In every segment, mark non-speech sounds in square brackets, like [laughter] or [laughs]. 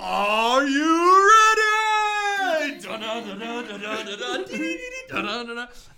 Are you ready?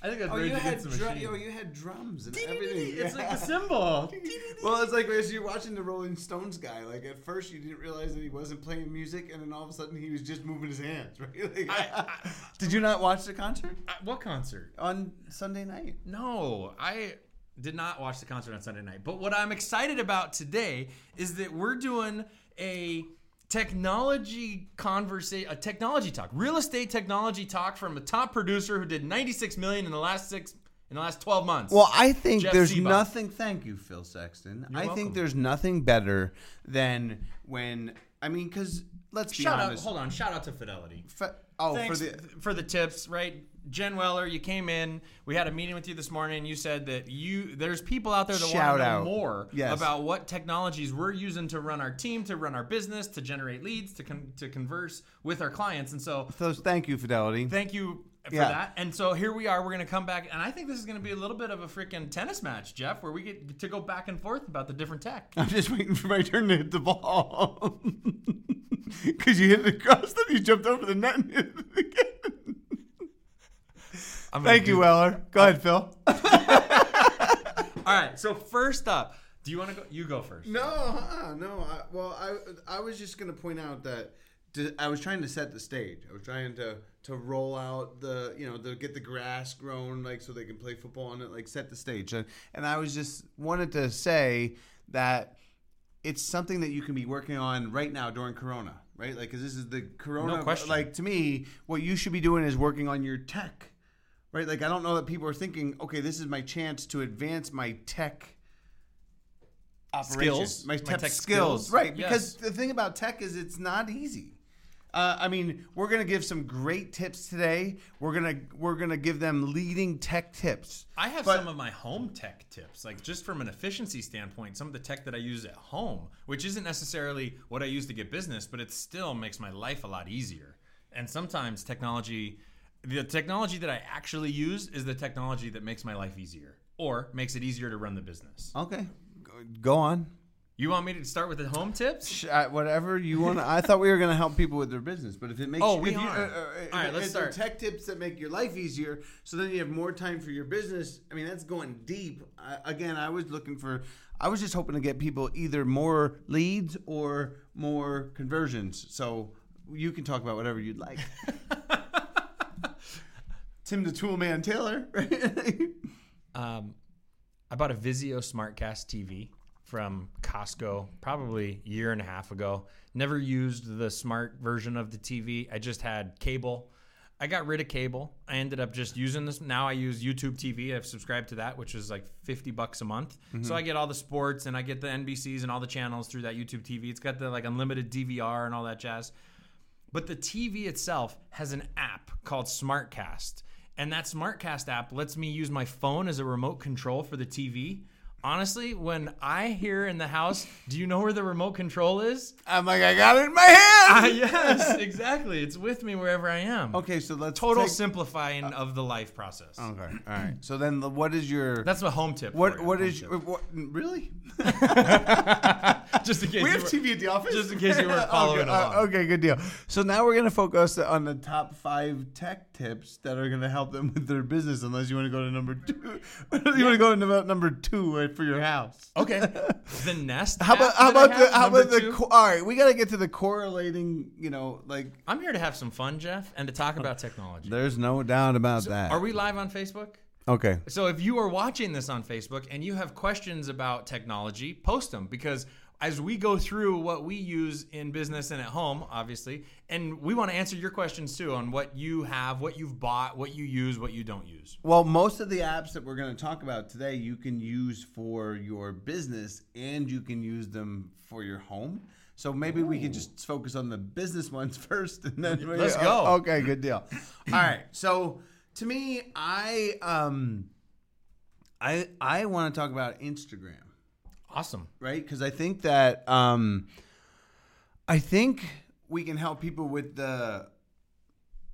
I think that's Oh, Rage you had, Against the Machine. yo, you had drums and everything. It's like a symbol. [laughs] Well, it's like as you're watching the Rolling Stones guy. Like at first, you didn't realize that he wasn't playing music, and then all of a sudden, he was just moving his hands. [laughs] Right? Like- I- I- [laughs] Did you not watch the concert Uh, What concert? on Sunday night? No, I did not watch the concert on Sunday night. But what I'm excited about today is that we're doing a technology conversation, a technology talk, real estate technology talk from a top producer who did 96 million in the last six in the last 12 months. Well, I think Jeff there's Sibbach. nothing. Thank you, Phil Sexton. I welcome. think there's nothing better than when I mean, because let's be shout out, honest. hold on, shout out to Fidelity. Fe- oh, Thanks for the for the tips, right? Jen Weller, you came in. We had a meeting with you this morning. You said that you there's people out there that want to know out. more Yes. about what technologies we're using to run our team, to run our business, to generate leads, to con- to converse with our clients. And so, so thank you, Fidelity. thank you for Yeah. that. And so here we are. We're going to come back, and I think this is going to be a little bit of a freaking tennis match, Jeff, where we get to go back and forth about the different tech. [laughs] I'm just waiting for my turn to hit the ball. [laughs] Because you hit it across, then you jumped over the net and hit it again. [laughs] I'm Thank you, Weller. Go ahead, Phil. [laughs] All right. So first up, do you want to go? You go first. No, uh, no. I, well, I I was just gonna point out that to, I was trying to set the stage. I was trying to to roll out the you know to get the grass grown like so they can play football on it, like set the stage. And, and I was just wanted to say that it's something that you can be working on right now during Corona, right? Like, because this is the Corona. No question. Like to me, what you should be doing is working on your tech. Right, like I don't know that people are thinking, okay, this is my chance to advance my tech operations, Skills. my, My tech, tech skills. skills. Right, Yes. because the thing about tech is it's not easy. Uh, I mean, we're gonna give some great tips today. We're gonna we're gonna give them leading tech tips. I have But- some of my home tech tips, like just from an efficiency standpoint, some of the tech that I use at home, which isn't necessarily what I use to get business, but it still makes my life a lot easier. And sometimes technology, the technology that I actually use is the technology that makes my life easier or makes it easier to run the business. Okay, go, go on. You want me to start with the home tips? Uh, whatever you want. I thought we were gonna help people with their business, but if it makes Oh, if we you, uh, uh, All right, let's start. tech tips that make your life easier, so then you have more time for your business. I mean, that's going deep. I, again, I was looking for. I was just hoping to get people either more leads or more conversions. So you can talk about whatever you'd like. [laughs] Tim the Tool Man Taylor. [laughs] Um, I bought a Vizio SmartCast TV from Costco probably a year and a half ago. Never used the smart version of the TV. I just had cable. I got rid of cable. I ended up just using this. Now I use YouTube TV. I've subscribed to that, which is like 50 bucks a month. So I get all the sports and I get the NBCs and all the channels through that YouTube TV. It's got the like unlimited DVR and all that jazz. But the TV itself has an app called SmartCast. And that SmartCast app lets me use my phone as a remote control for the TV. Honestly, when I hear in the house, do you know where the remote control is? I'm like, I got it in my hand. Ah, yes, [laughs] exactly. It's with me wherever I am. okay, so let's Total take- simplifying of the life process. Okay, all right. So then, the, what is your That's a home tip. what? you, What is your, what? Really? [laughs] [laughs] just in case We have were- TV at the office. just in case you weren't following okay, uh, along. okay, good deal. So now we're gonna focus on the top five tech tips that are gonna help them [laughs] with their business. Unless you want to go to number two, [laughs] you want to go to number two uh, for your house. Okay. [laughs] The Nest. How about how about the how about the co- all right? We got to get to the correlating. You know, like I'm here to have some fun, Jeff, and to talk about technology. there's no doubt about that. Are we live on Facebook? okay? So if you are watching this on Facebook and you have questions about technology, post them because as we go through what we use in business and at home, obviously, and we want to answer your questions too on what you have, what you've bought, what you use, what you don't use. Well, most of the apps that we're going to talk about today, you can use for your business and you can use them for your home. So maybe we could just focus on the business [laughs] ones first, and then we- Let's oh, go. [laughs] Okay, good deal. All right. So to me, I um, I I want to talk about Instagram, Awesome. right? Because I think that um, I think we can help people with the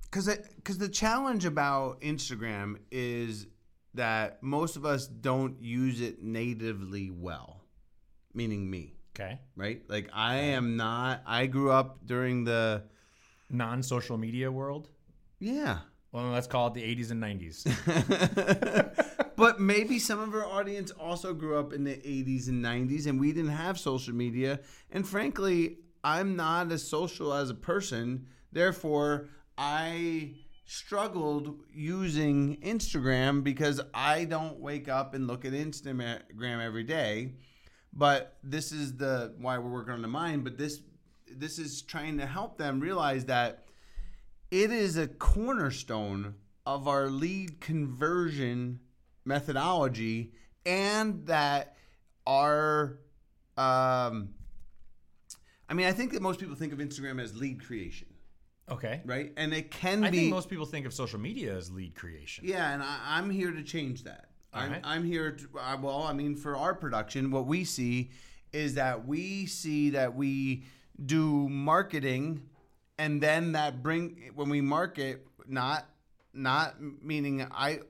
because because the challenge about Instagram is that most of us don't use it natively well, meaning me. Okay. right? Like I am not. I grew up during the Non social media world. yeah. Well, let's call it the 80s and 90s. [laughs] [laughs] but maybe some of our audience also grew up in the 80s and 90s and we didn't have social media. And frankly, I'm not as social as a person. Therefore, I struggled using Instagram because I don't wake up and look at Instagram every day. But this is the why we're working on the mind, but this this is trying to help them realize that it is a cornerstone of our lead conversion methodology and that our um I mean I think that most people think of Instagram as lead creation, Okay. right? And it can I be I think most people think of social media as lead creation. Yeah, and I, I'm here to change that. I'm, Alright. I'm here to, well, I mean, for our production, what we see is that we see that we do marketing and then that bring, when we market, not, not meaning I,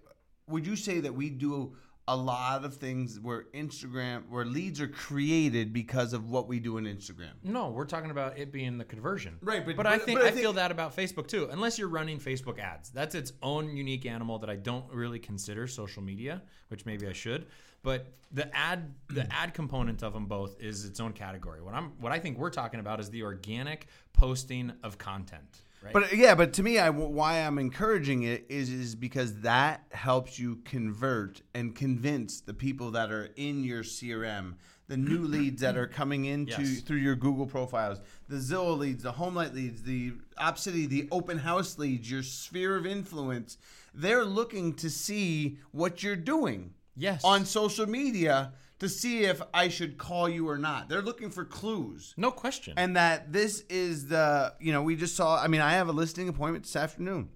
would you say that we do a lot of things where Instagram, where leads are created because of what we do on Instagram? No, we're talking about it being the conversion. Right, but- but I think but I I, feel that about Facebook too. Unless you're running Facebook ads, that's its own unique animal that I don't really consider social media, which maybe I should. But the ad, the [clears throat] ad component of them both is its own category. What I'm, what I think we're talking about is the organic posting of content. Right? But yeah, but to me, I why I'm encouraging it is is because that helps you convert and convince the people that are in your CRM, the new [clears throat] leads that are coming into Yes. through your Google profiles, the Zillow leads, the HomeLight leads, the Opcity, the open house leads, your sphere of influence. They're looking to see what you're doing yes, on social media to see if I should call you or not. They're looking for clues. No question. and that this is the you know we just saw i mean i have a listing appointment this afternoon.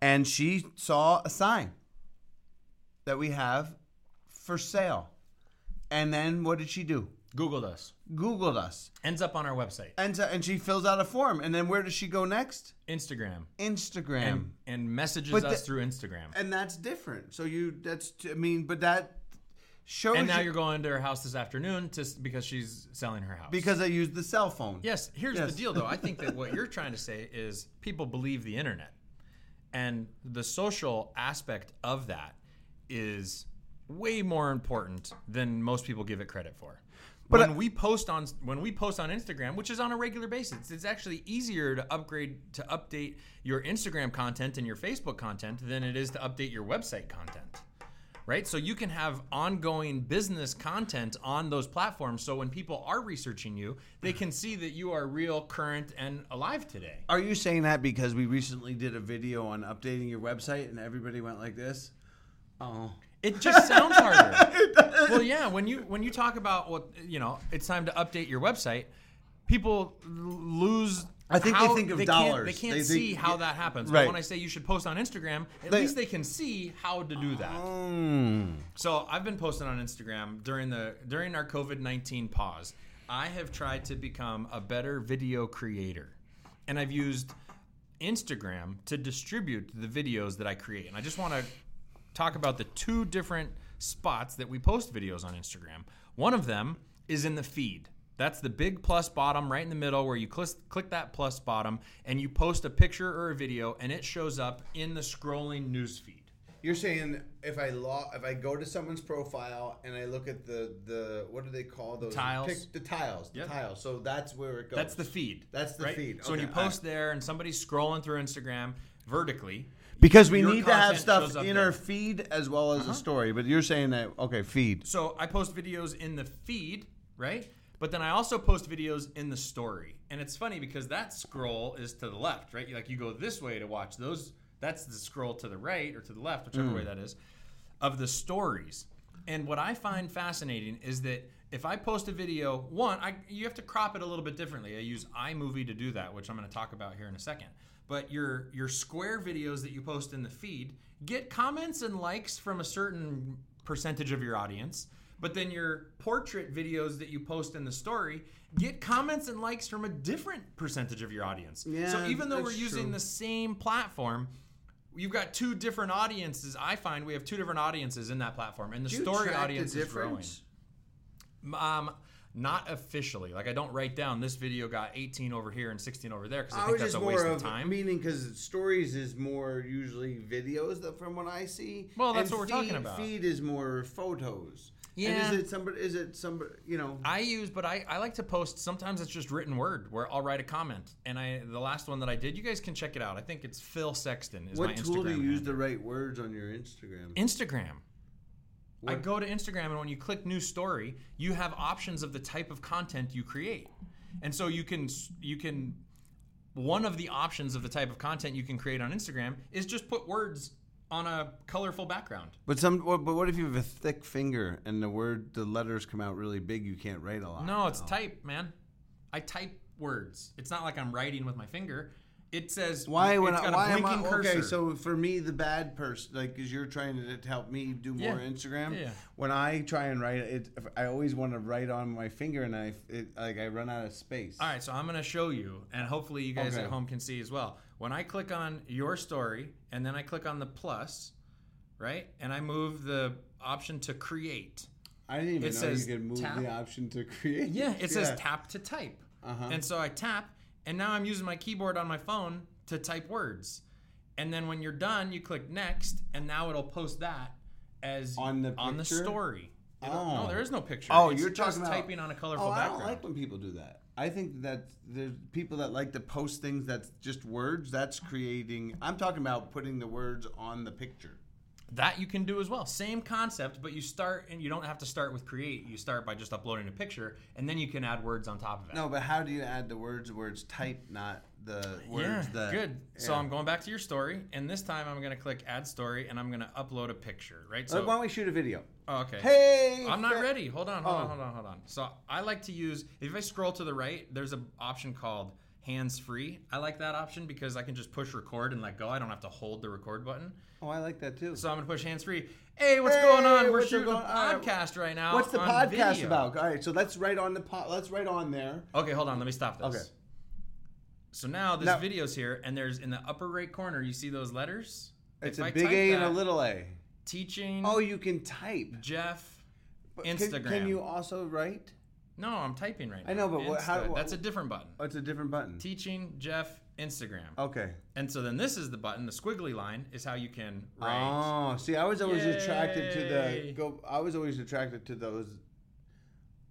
And she saw a sign that we have for sale. And then what did she do? Googled us. googled us. Ends up on our website, and, so, and she fills out a form. And then where does she go next? Instagram, instagram. And, and messages But us the- through Instagram. and that's different. So you that's i mean but that shows And now you- you're going to her house this afternoon to because she's selling her house. because i used the cell phone Yes, here's Yes. the deal though. I think that what you're [laughs] trying to say is people believe the internet. And the social aspect of that is way more important than most people give it credit for. But when I- we post on when we post on Instagram, which is on a regular basis, it's actually easier to upgrade to update your Instagram content and your Facebook content than it is to update your website content right? So you can have ongoing business content on those platforms. So when people are researching you, they can see that you are real, current, and alive today. Are you saying that because we recently did a video on updating your website and everybody went like this? Oh. It just sounds harder. [laughs] well, yeah. When you when you talk about what you know, it's time to update your website. People lose. I think they think of can't- dollars. They can't They see think- how that happens. Right. But when I say you should post on Instagram, at They- least they can see how to do that. Mm. So I've been posting on Instagram during the during our COVID nineteen pause. I have tried to become a better video creator, and I've used Instagram to distribute the videos that I create. And I just want to talk about the two different spots that we post videos on Instagram. One of them is in the feed. That's the big plus bottom right in the middle where you click, click that plus bottom and you post a picture or a video and it shows up in the scrolling news feed. You're saying if I log, if I go to someone's profile and I look at the the what do they call those Tiles. the tiles, the Yep. tiles. So that's where it goes. That's the feed. That's the right? feed. So when you Okay, post there and somebody's scrolling through Instagram vertically, because we need to have stuff in there. our feed as well as a uh-huh. story. But you're saying that okay, feed. so I post videos in the feed, right? But then I also post videos in the story. And it's funny because that scroll is to the left, right? Like you go this way to watch those. That's the scroll to the right or to the left, whichever Mm. way that is, of the stories. And what I find fascinating is that if I post a video, one, I, you have to crop it a little bit differently. I use iMovie to do that, which I'm going to talk about here in a second. But your your square videos that you post in the feed get comments and likes from a certain percentage of your audience. But then your portrait videos that you post in the story get comments and likes from a different percentage of your audience. Yeah, so even though we're using true. the same platform, you've got two different audiences. I find we have two different audiences in that platform, and the Do you story track the audience is growing. Um, not officially. Like I don't write down this video got 18 over here and 16 over there because I, I think that's a waste of of time. meaning because stories is more usually videos that from what I see. Well, that's and what we're talking about. Feed is more photos. Yeah. And is it somebody? Is it somebody? You know. I use, but I, I like to post. Sometimes it's just written word where I'll write a comment. And I the last one that I did, you guys can check it out. I think it's Phil Sexton is my what Instagram. tool do you use handle. to write words on your Instagram? Instagram. I go to Instagram and when you click new story, you have options of the type of content you create. And so you can you can one of the options of the type of content you can create on Instagram is just put words on a colorful background. But some. But what if you have a thick finger and the word, the letters come out really big? You can't write a lot. No, it's type, man. I type words. It's not like I'm writing with my finger. It says Why? When I, why am I, cursor. okay? So for me, the bad person, like, because you're trying to, to help me do more Yeah. Instagram. Yeah. When I try and write it, I always want to write on my finger, and I it, like I run out of space. All right, so I'm going to show you, and hopefully you guys Okay. at home can see as well. When I click on your story, and then I click on the plus, right, and I move the option to create. I didn't even It know says you could move tap. the option to create. Yeah, it says tap to type, Uh-huh. and so I tap, and now I'm using my keyboard on my phone to type words, and then when you're done, you click next, and now it'll post that as On the on the story. Oh. No, there is no picture. Oh, It's you're just talking about typing on a colorful background. Oh, I don't like when people do that. I think that there's people that like to post things that's just words. That's creating. I'm talking about putting the words on the picture. That you can do as well. Same concept, but you start and you don't have to start with create. You start by just uploading a picture, and then you can add words on top of it. No, but how do you add the words where it's typed, not the words yeah, that? good. So I'm going back to your story, and this time I'm going to click add story, and I'm going to upload a picture. Right. Oh, so why don't we shoot a video? oh, okay. Hey, I'm not fa- ready. Hold on, hold Oh. on, hold on, hold on. So I like to use if I scroll to the right, there's an option called hands free. I like that option because I can just push record and let go. I don't have to hold the record button. Oh, I like that too. So I'm gonna push hands free. Hey, what's Hey, going on? We're shooting a going- podcast right now. What's the podcast video. about? All right, so let's write on the pod. Let's write on there. Okay, hold on. Let me stop this. Okay. So now this Now- video's here, and there's in the upper right corner. You see those letters? It's If a I big A and a little A. Teaching. Oh, you can type. Jeff. But Instagram. Can, you also write? No, I'm typing right now. I know, but what- how- what- That's a different button. Oh, it's a different button. Teaching Jeff Instagram. Okay. And so then this is the button. The squiggly line is how you can write. Oh, see, I was always attracted to the go. I was always attracted to those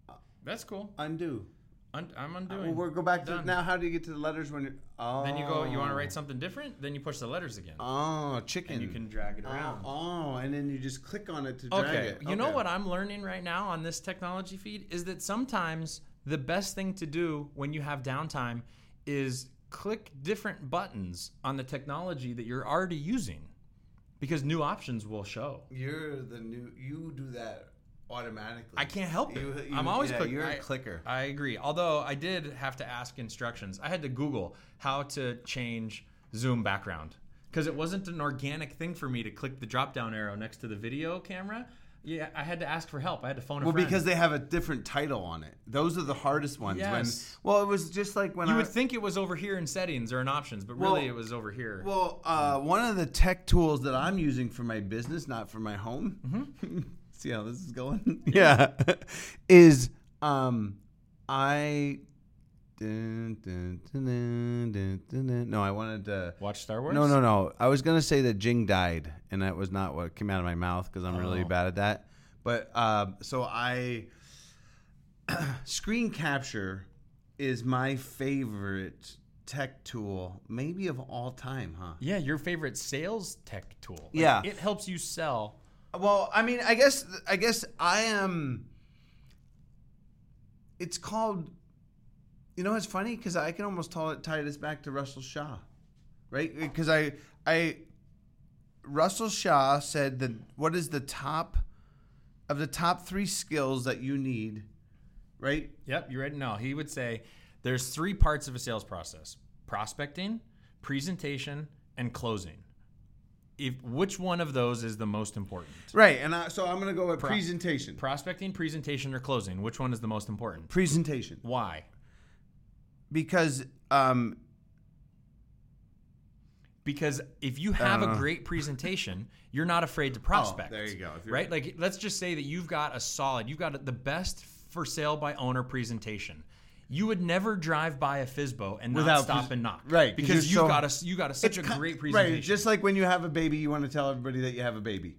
uh, That's cool. undo. Un- I'm undoing. Well, we'll go back to Done. now. How do you get to the letters when you're? Oh. Then you go. You want to write oh. something different? Then you push the letters again, Oh, chicken. and you can drag it around. Oh, oh and then you just click on it to drag Okay. it. You know what I'm learning right now on this technology feed is that sometimes the best thing to do when you have downtime is click different buttons on the technology that you're already using because new options will show. You're the new. You do that automatically. I can't help it. You- you- I'm always yeah, clicking. You're I- a clicker. I agree. Although I did have to ask instructions. I had to Google how to change Zoom background because it wasn't an organic thing for me to click the drop down arrow next to the video camera. Yeah, I had to ask for help. I had to phone a Well, friend. because they have a different title on it. Those are the hardest ones. Yes. When well, it was just like when you I would think it was over here in settings or in options, but Well- really it was over here. Well, uh, one of the tech tools that I'm using for my business, not for my home. Mm-hmm. [laughs] See how this is going? [laughs] yeah, is um, I. dun, dun, dun, dun, dun, dun, dun. No, I wanted to. Watch Star Wars. No, no, no. I was gonna say that Jing died, and that was not what came out of my mouth because I'm really Oh. bad at that. But um, so I [clears throat] screen capture is my favorite tech tool, maybe of all time, huh? Yeah, your favorite sales tech tool. Like, Yeah. it helps you sell. Well, I mean, I guess I guess I am. It's called. You know, it's funny because I can almost tie, tie this back to Russell Shaw, right? Because I I Russell Shaw said that what is the top of the top three skills that you need, right? Yep, you ready? No, he would say there's three parts of a sales process: prospecting, presentation, and closing. If which one of those is the most important? Right, and I, so I'm gonna go with Pro- presentation. Prospecting, presentation, or closing? Which one is the most important? presentation, Why? because um, Because if you have a Uh. great presentation, [laughs] you're not afraid to prospect. Oh, there you go. Right? Like, let's just say that you've got a solid, you've got the best for sale by owner presentation. You would never drive by a Fizbo and not Without stop pres- and knock, right, 'cause Because you're you so- got a you got a, such a great presentation. Right, just like when you have a baby, you want to tell everybody that you have a baby.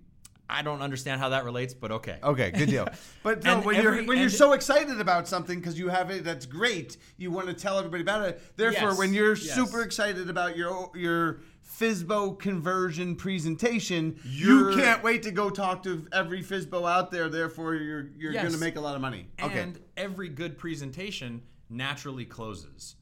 I don't understand how that relates, but okay. Okay, good deal. [laughs] But no, when every- you're when you're so excited about something because you have it that's great, you want to tell everybody about it. Therefore, Yes, when you're yes. super excited about your your Fizbo conversion presentation, you You're- can't wait to go talk to every Fizbo out there. Therefore, you're you're Yes. going to make a lot of money. Okay. And every good presentation naturally closes.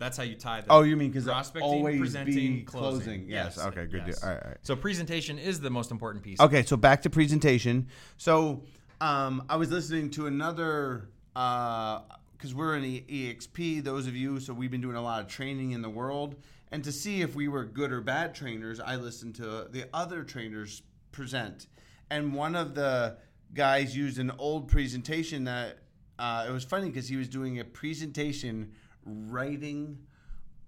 That's how you tie the oh, you mean because prospecting, always presenting, be closing. closing? Yes. Okay. Good yes. deal. All right. All right. So presentation is the most important piece. Okay, so back to presentation. So um, I was listening to another because we're in EXP. Those of you, so we've been doing a lot of training in the world, and to see if we were good or bad trainers, I listened to the other trainers present, and one of the guys used an old presentation that uh, it was funny because he was doing a presentation writing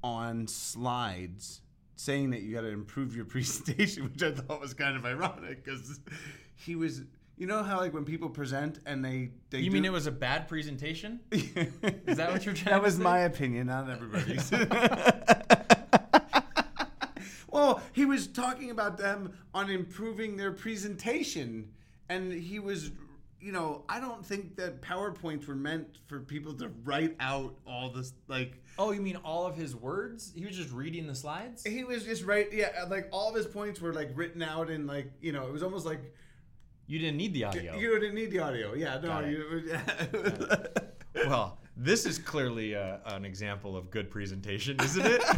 on slides saying that you got to improve your [laughs] presentation, which I thought was kind of ironic because he was, you know how like when people present and they they You do- mean it was a bad presentation? [laughs] Is that what you're trying that was say? my opinion, not everybody's. [laughs] well, he was talking about them on improving their presentation, and he was. You know, I don't think that PowerPoints were meant for people to write out all this. Like, Oh, you mean all of his words? He was just reading the slides? he was just right. Yeah, like all of his points were like written out in like you know, it was almost like You didn't need the audio. You didn't need the audio. Yeah, no. Got it. You, [laughs] well, this is clearly uh, an example of good presentation, isn't it? [laughs]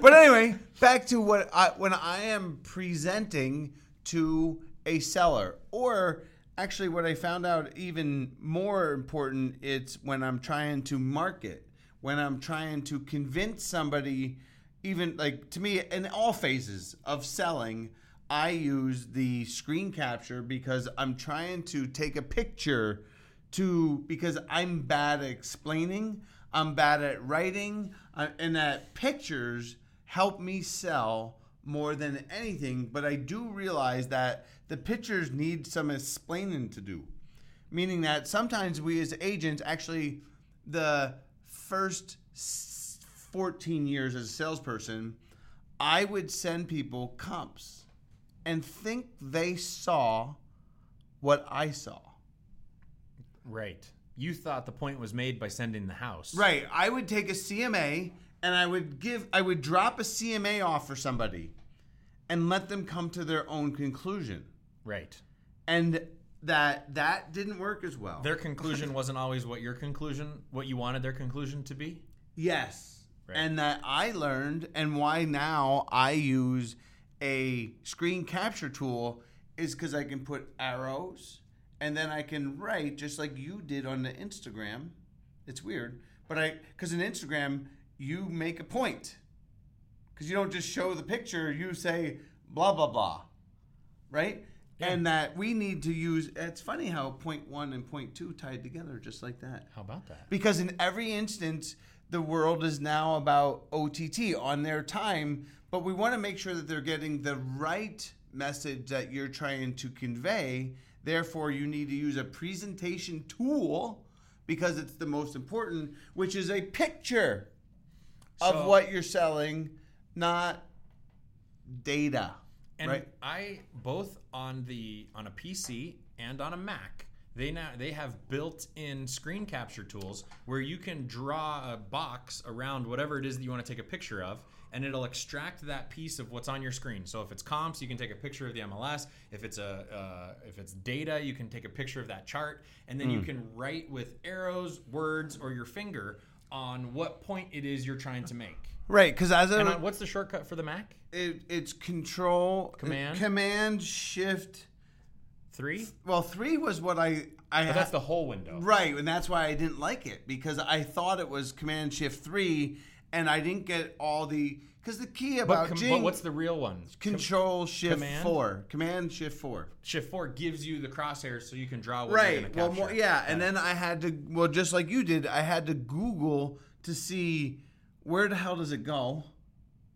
but anyway, back to what I when I am presenting to a seller, or actually, what I found out even more important, it's when I'm trying to market, when I'm trying to convince somebody, even like to me, in all phases of selling. I use the screen capture because I'm trying to take a picture to because I'm bad at explaining, I'm bad at writing, uh, and that pictures help me sell more than anything. But I do realize that the pitchers need some explaining to do, meaning that sometimes we as agents actually the first 14 years as a salesperson, I would send people comps and think they saw what I saw. right. You thought the point was made by sending the house. Right. I would take a CMA and I would give I would drop a CMA off for somebody and let them come to their own conclusion. Right. And that that didn't work as well. Their conclusion wasn't always what your conclusion, what you wanted their conclusion to be. yes. Right. And that I learned and why now I use a screen capture tool is cuz I can put arrows and then I can write just like you did on the Instagram. It's weird, but I cuz in Instagram you make a point. Cuz you don't just show the picture, you say blah blah blah. Right? Yeah. And that we need to use it's funny how point 1 and point 2 tied together just like that. How about that? Because in every instance, the world is now about OTT on their time, but we want to make sure that they're getting the right message that you're trying to convey. Therefore, you need to use a presentation tool because it's the most important, which is a picture of So- what you're selling, not data. And right? I both on the on a PC and on a Mac, they now they have built-in screen capture tools where you can draw a box around whatever it is that you want to take a picture of and it'll extract that piece of what's on your screen. So if it's comps, you can take a picture of the MLS. If it's a uh, if it's data, you can take a picture of that chart, and then you Hmm. can write with arrows, words, or your finger on what point it is you're trying to make. Right, because as a, And on, what's the shortcut for the Mac? it, it's control Command? command shift. Three. Well, three was what I I But that's the whole window. Right, and that's why I didn't like it because I thought it was Command Shift three, and I didn't get all the because the key But, about com- Jing but what's the real one? Com- Control Shift Command? four, Command Shift four. Shift four gives you the crosshairs so you can draw what Right. you're Well, more, yeah, and then I had to well, just like you did, I had to Google to see where the hell does it go,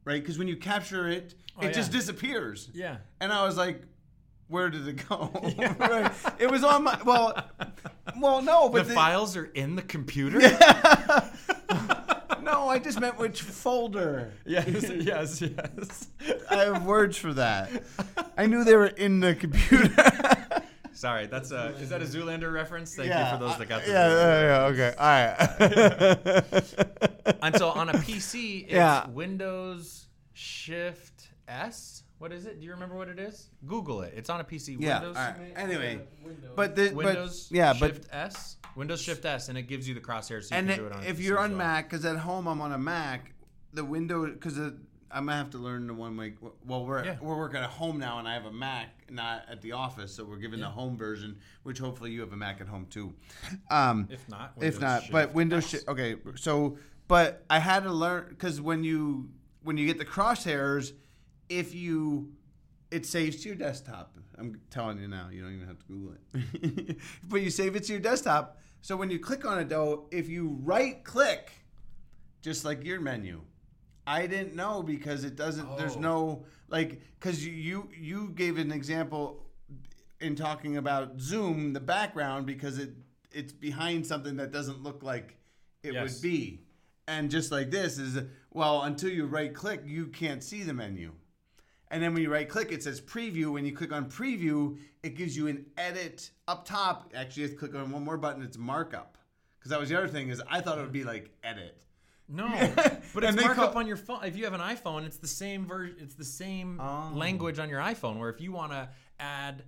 right? Because when you capture it, Oh, it just disappears. yeah. And I was like, where did it go? [laughs] [laughs] Right. It was on my well, well, no, The but files are in the computer. [laughs] no, I just meant which folder. [laughs] yes, yes, yes. I have words for that. I knew they were in the computer. [laughs] Sorry, that's a is that a Zoolander reference? Thank you for those that got the uh, yeah, yeah, yeah, okay, all right. [laughs] And so on a PC, it's Yeah. Windows Shift S. What is it? Do you remember what it is? Google it. It's on a PC. Yeah, Windows, all right. Anyway, but the Windows but, yeah, but Shift S. Windows Shift S, and it gives you the crosshairs so you and can it- do it on. if you're on well. Mac, because at home I'm on a Mac, the window because I'm gonna have to learn the one way. Well, we're Yeah. we're working at home now, and I have a Mac, not at the office, so we're giving the home version, which hopefully you have a Mac at home too. Um, if not, if Windows not, but Shift Windows. S. Shi okay, so but I had to learn because when you when you get the crosshairs, if you it saves to your desktop. I'm telling you now, you don't even have to Google it. [laughs] but you save it to your desktop. So when you click on it though, if you right click, just like your menu, I didn't know because it doesn't. There's Oh. no like because you, you you gave an example in talking about Zoom the background because it it's behind something that doesn't look like it Yes. would be, and just like this is well until you right click you can't see the menu. And then when you right click, it says preview. When you click on preview, it gives you an edit up top. Actually, you have to click on one more button. It's markup. Because that was the other thing is I thought it would be like edit. No, [laughs] but it's markup call- on your phone. If you have an iPhone, it's the same version. It's the same Oh. language on your iPhone. Where if you want to add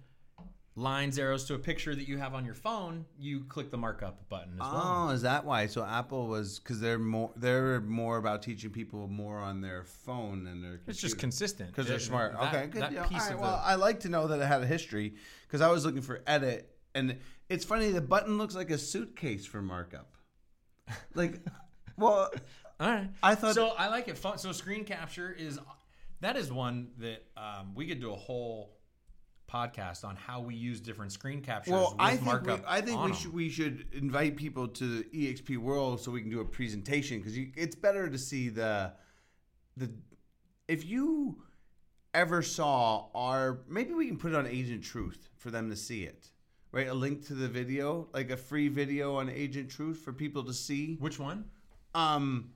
lines, arrows to a picture that you have on your phone, you click the markup button as well. Oh, is that why? So Apple was because they're more they're more about teaching people more on their phone than their. It's just consistent because they're smart. that- okay, good. That deal. piece right, of well, the I like to know that it had a history because I was looking for edit, and it's funny. The button looks like a suitcase for markup. Like, [laughs] well, All right. I thought- so. I like it. Fun. So screen capture is that is one that um, we could do a whole podcast on how we use different screen captures well, with I think we. I think we should we should invite people to the EXP world so we can do a presentation because it's better to see the the if you ever saw our maybe we can put it on Agent Truth for them to see it. Right, a link to the video, like a free video on Agent Truth for people to see. Which one? um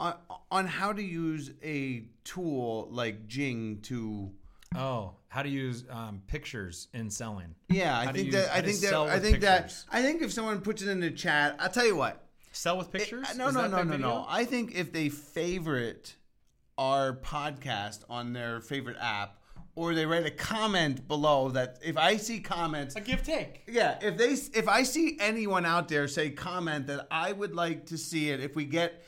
on, on how to use a tool like Jing to Oh, how to use um, pictures in selling. yeah I think use- that how I think that I think that. I think if someone puts it in the chat I'll tell you what Sell with pictures? It- no Is no no no video? no I think if they favorite our podcast on their favorite app or they write a comment below that if I see comments A give take. Yeah, if they if I see anyone out there say comment that I would like to see it, if we get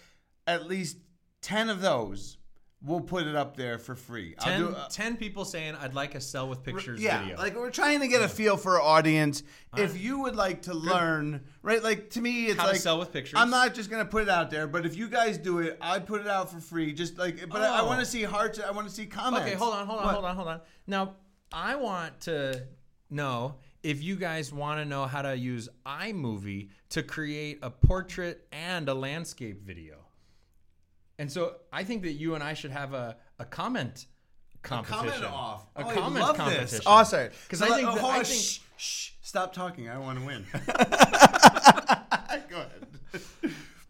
at least ten of those, we'll put it up there for free. I'll 10, do, uh, 10 people saying I'd like a sell with pictures yeah, video. like we're trying to get a feel for our audience. If you would like to learn, right? Like to me, it's How like sell with pictures. I'm not just gonna put it out there, but if you guys do it, I'd put it out for free. Just like, but I, I Oh. want to see hearts. I want to see comments. Okay, hold on, hold on, What? hold on, hold on. Now, I want to know if you guys want to know how to use iMovie to create a portrait and a landscape video. And so I think that you and I should have a, a comment competition. Comment off. A Oh, I comment love competition. This. Oh, sorry. 'Cause So I think oh, that- hold I think- shh, shh, stop talking. I want to win. [laughs] Go ahead.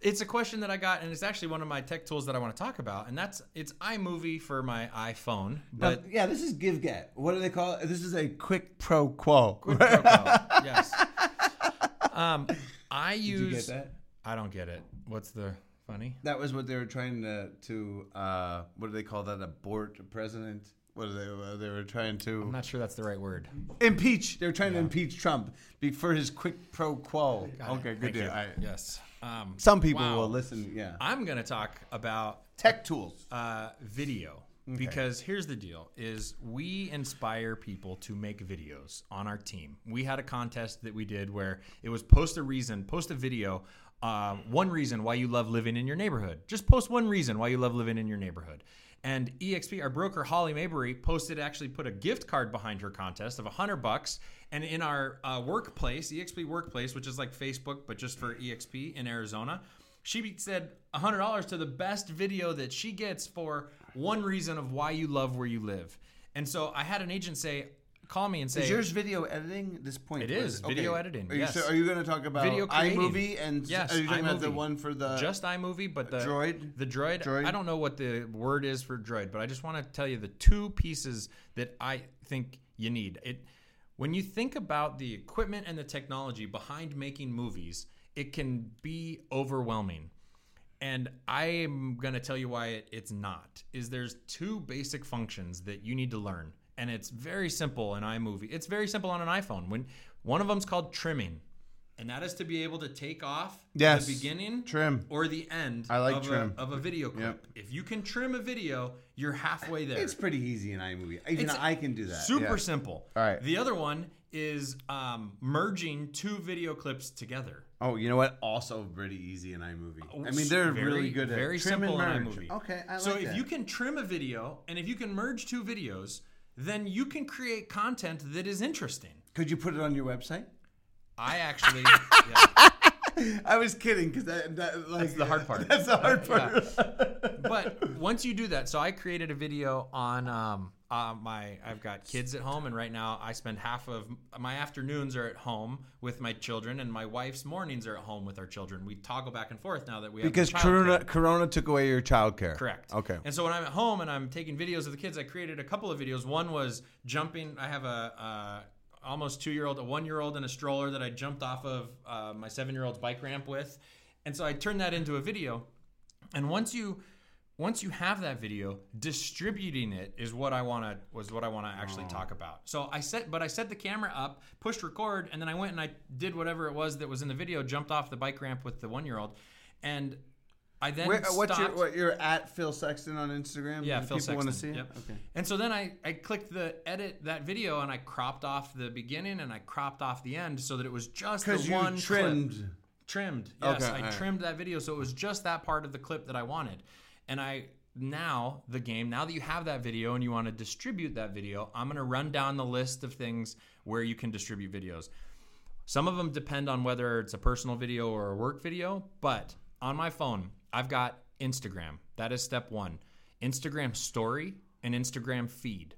It's a question that I got, and it's actually one of my tech tools that I want to talk about, and that's it's iMovie for my iPhone, but But yeah, this is give get. What do they call it? This is a quick pro quo. Quid pro quo. yes. [laughs] Um, I Did use. you get that? I don't get it. What's the funny? That was what they were trying to to uh, what do they call that? Abort a president. What are they? Uh, they were trying to I'm not sure that's the right word. impeach. They were trying to impeach Trump for his quick pro quo. Got it. okay, good Thank deal. you. Yes. Um, Some people Wow. will listen. Yeah. I'm going to talk about Tech tools. uh, video because here's the deal: is we inspire people to make videos on our team. We had a contest that we did where it was post a reason, post a video. Um, one reason why you love living in your neighborhood. Just post one reason why you love living in your neighborhood. And EXP, our broker Holly Mabry, posted actually put a gift card behind her contest of a hundred bucks. And in our uh, workplace, EXP Workplace, which is like Facebook but just for EXP in Arizona, she said $100 to the best video that she gets for one reason of why you love where you live. And so I had an agent say, call me and say Is yours video editing at this point? It is video editing, Are you, yes. so are you going to talk about Video creating. iMovie and Yes, are you talking about the one for the just iMovie, but the Droid? The droid, Droid? I don't know what the word is for droid, but I just want to tell you the two pieces that I think you need. It when you think about the equipment and the technology behind making movies, it can be overwhelming. And I am going to tell you why it, it's not. Is there's two basic functions that you need to learn, and it's very simple in iMovie. It's very simple on an iPhone. When one of them's called trimming, and that is to be able to take off Yes. the beginning Trim. or the end I like of, trim. A, of a video clip. Yep. If you can trim a video, you're halfway there. It's pretty easy in iMovie. Even It's I can do that. Super yeah. simple. All right. The other one is um, merging two video clips together. Oh, you know what? Also pretty easy in iMovie. I mean, they're very- really good at very simple in iMovie. Okay, I like so if that. you can trim a video and if you can merge two videos, then you can create content that is interesting. could you put it on your website? I actually, [laughs] yeah. I was kidding because that, that like, That's the hard part. [laughs] That's the hard Yeah. part. but once you do that, so I created a video on um, uh, my. I've got kids at home, and right now I spend half of my afternoons are at home with my children, and my wife's mornings are at home with our children. We toggle back and forth now that we have because. Corona, Corona took away your childcare. Correct. Okay. And so when I'm at home and I'm taking videos of the kids, I created a couple of videos. One was jumping. I have a. Uh, Almost two year old, a one year old in a stroller that I jumped off of uh, my seven year old's bike ramp with. And so I turned that into a video. And once you once you have that video, distributing it is what I want to was what I want to actually talk about. So I set but I set the camera up, pushed record, and then I went and I did whatever it was that was in the video, jumped off the bike ramp with the 1-year-old. And I then uh, what's your what you're at Phil Sexton on Instagram? yeah, Phil people want to see Sexton. it. Yep. Okay. And so then I, I clicked the edit that video and I cropped off the beginning and I cropped off the end so that it was just the Because you one trimmed. clip. trimmed. Yes, Okay, I alright. trimmed that video so it was just that part of the clip that I wanted. And I now the game now that you have that video and you want to distribute that video, I'm going to run down the list of things where you can distribute videos. Some of them depend on whether it's a personal video or a work video, but on my phone, I've got Instagram. That is step one. Instagram story and Instagram feed.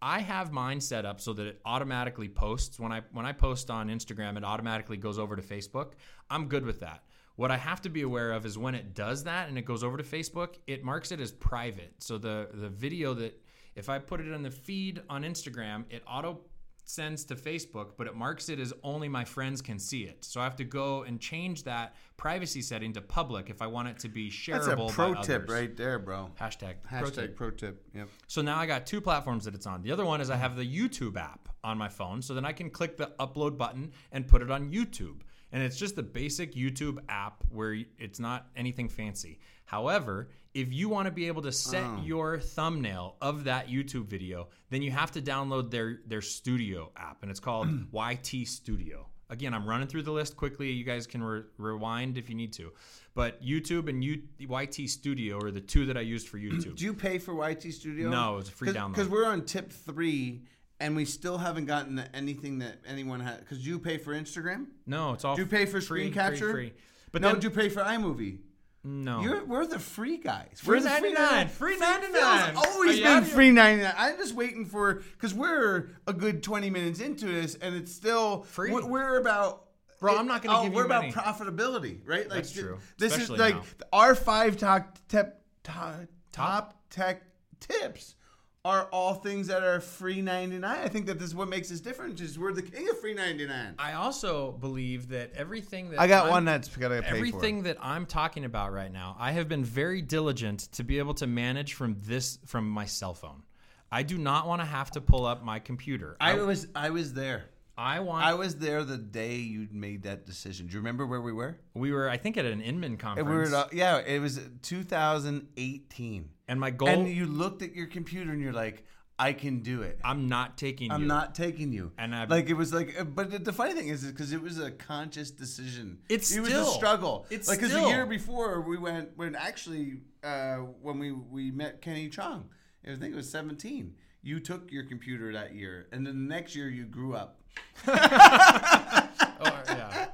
I have mine set up so that it automatically posts when I when I post on Instagram, it automatically goes over to Facebook. I'm good with that. What I have to be aware of is when it does that and it goes over to Facebook, it marks it as private. So the the video that if I put it in the feed on Instagram, it auto sends to Facebook, but it marks it as only my friends can see it. So I have to go and change that privacy setting to public if I want it to be shareable. That's a pro tip others. right there, bro. Hashtag, pro Hashtag tip. pro tip. Yep. So now I got two platforms that it's on. The other one is I have the YouTube app on my phone. So then I can click the upload button and put it on YouTube. And it's just the basic YouTube app where it's not anything fancy. However, if you want to be able to set Oh. your thumbnail of that YouTube video, then you have to download their their studio app and it's called [clears throat] YT Studio. Again, I'm running through the list quickly. You guys can re- rewind if you need to. But YouTube and U- YT Studio are the two that I used for [clears throat] YouTube. Do you pay for YT Studio? No, it's a free download. Because we're on tip three, and we still haven't gotten anything that anyone had. Because you pay for Instagram. No, it's all. Do you pay for free, screen capture? Free, free. But no, then, do you pay for iMovie? no. You're, we're the free guys. Free we're the 99. Free 99. Phil's always been free 99. I'm just waiting for because we're a good 20 minutes into this, and it's still Free. We're, we're about. Bro, I'm not gonna oh, give we're you about money. profitability, right? Like That's true, This especially is like now. our five top tep, top, top tech tips are all things that are free 99. I think that this is what makes us different. Is we're the king of free 99. I also believe that everything that I got I'm- one that's gotta pay for. everything that I'm talking about right now, I have been very diligent to be able to manage from this from my cell phone. I do not want to have to pull up my computer. I was I was there. I want. I was there the day you made that decision. Do you remember where we were? we were, I think, at an Inman conference, we were at, yeah, it was 2018. and my goal. And you looked at your computer and you're like, I can do it. I'm not taking. You. I'm you. not taking you. And I- like it was like, uh, but the- funny thing is, because it was a conscious decision. It's it was a struggle. it's like because the year before we went when actually uh, when we we met Kenny Chong, I think it was 17. You took your computer that year, and then the next year you grew up. [laughs] Or, yeah.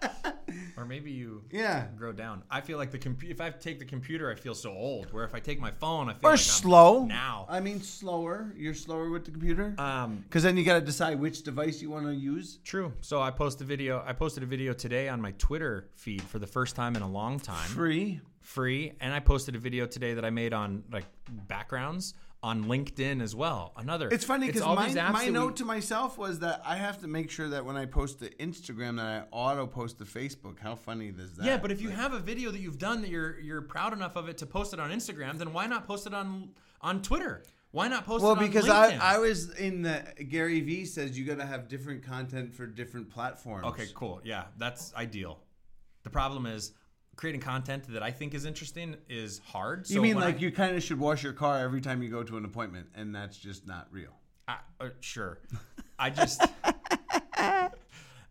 Or maybe you Yeah. grow down. I feel like the compu- if I take the computer, I feel so old. Where if I take my phone, I feel Or like slow. I'm now. I mean, slower. You're slower with the computer. Um, Because then you got to decide which device you want to use. true. So I post a video. I posted a video today on my Twitter feed for the first time in a long time. Free. free and i posted a video today that i made on like backgrounds on linkedin as well another It's funny because my, my note we- to myself was that I have to make sure that when I post to Instagram that I auto post to Facebook. How funny is that? yeah but if you have a video that you've done that you're you're proud enough of it to post it on instagram then why not post it on on twitter why not post well, it on because LinkedIn? I, I was in the Gary Vee says you got to have different content for different platforms. okay cool yeah that's ideal the problem is creating content that i think is interesting is hard You mean like I- you kind of should wash your car every time you go to an appointment, and that's just not real. I, uh, sure. I just.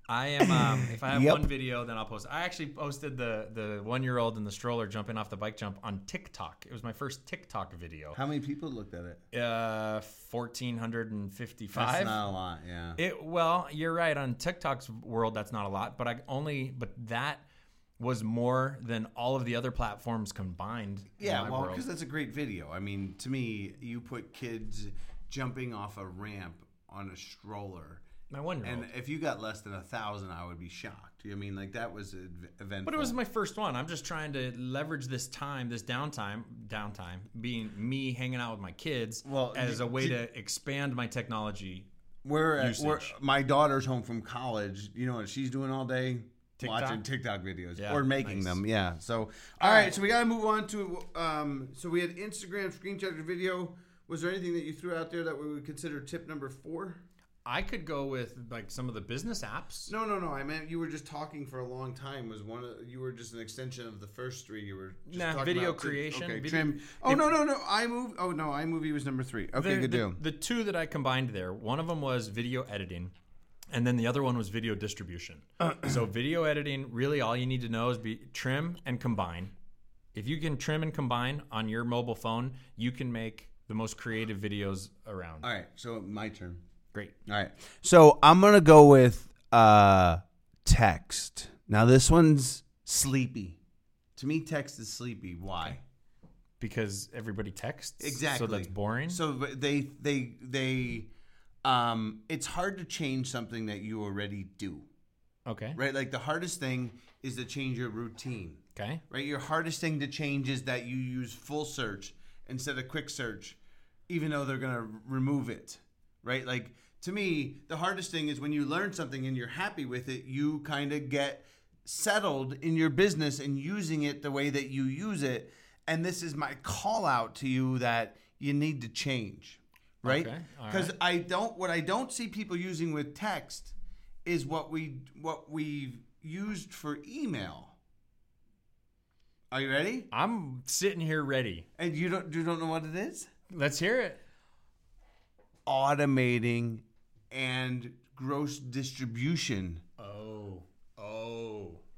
I am. Um, if I have Yep. one video, then I'll post. I actually posted the the one year old in the stroller jumping off the bike jump on TikTok. It was my first TikTok video. How many people looked at it? Uh, fourteen hundred and fifty five. That's not a lot. Yeah. It well, you're right. On TikTok's world, that's not a lot, but I only but that was more than all of the other platforms combined. Yeah, well, because that's a great video. I mean, to me, you put kids jumping off a ramp on a stroller, my one and if you got less than a thousand, I would be shocked. I mean, like that was ev- eventful. But it was my first one. I'm just trying to leverage this time, this downtime, downtime being me hanging out with my kids, Well, as a way to expand my technology. We're usage. my daughter's home from college. You know what she's doing all day? TikTok? Watching TikTok videos Yeah, or making nice. them. Yeah. So all right, so we gotta move on to um. So we had Instagram screenshot video. Was there anything that you threw out there that we would consider tip number four? I could go with like some of the business apps. No, no, no. I meant you were just talking for a long time. Was one of you were just an extension of the first three. You were just Nah, talking video about to- creation, Okay, video- trim. Oh if- no, no, no. iMovie. Oh no, iMovie was number three. Okay, the, good the, deal. the two that I combined there, one of them was video editing, and then the other one was video distribution. [clears throat] so video editing, really, all you need to know is be trim and combine. If you can trim and combine on your mobile phone, you can make the most creative videos around. All right, so my turn. Great. All right. So I'm gonna go with uh text. Now this one's sleepy. To me, text is sleepy. Why? because everybody texts Exactly. so that's boring So they they they um it's hard to change something that you already do. okay Right? Like the hardest thing is to change your routine. okay Right? Your hardest thing to change is that you use full search instead of quick search even though they're going to remove it. Right? Like to me, the hardest thing is when you learn something and you're happy with it, you kind of get settled in your business and using it the way that you use it. And this is my call out to you that you need to change. Right? Okay, Because right. I don't what I don't see people using with text is what we what we've used for email. Are you ready? i'm sitting here ready And you don't you don't know what it is? let's hear it Automating and gross distribution. oh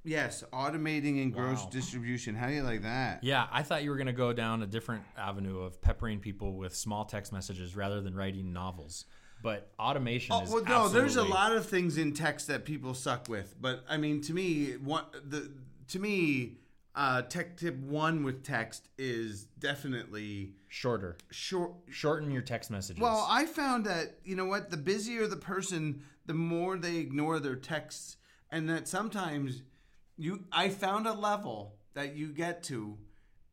Yes, automating and gross Wow. distribution. How do you like that? yeah i thought you were going to go down a different avenue of peppering people with small text messages rather than writing novels but automation Oh, is well, no, there's a absolutely- lot of things in text that people suck with, but I mean, to me, what the to me, uh, tech tip one with text is definitely shorter short. shorten your text messages Well, I found that you know what, the busier the person, the more they ignore their texts, and that sometimes you. I found a level that you get to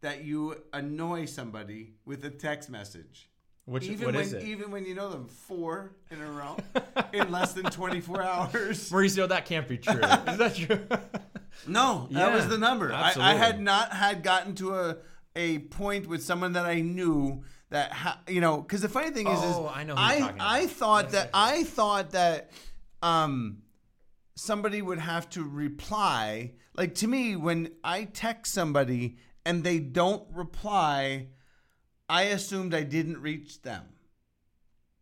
that you annoy somebody with a text message. which even what when is it even when you know them four in a row [laughs] in less than 24 hours. mauricio that can't be true [laughs] is that true No, that was the number. I, I had not had gotten to a a point with someone that I knew that ha, you know because the funny thing is, is Oh, I know I I thought [laughs] that I thought that um somebody would have to reply like to me when I text somebody and they don't reply, I assumed I didn't reach them.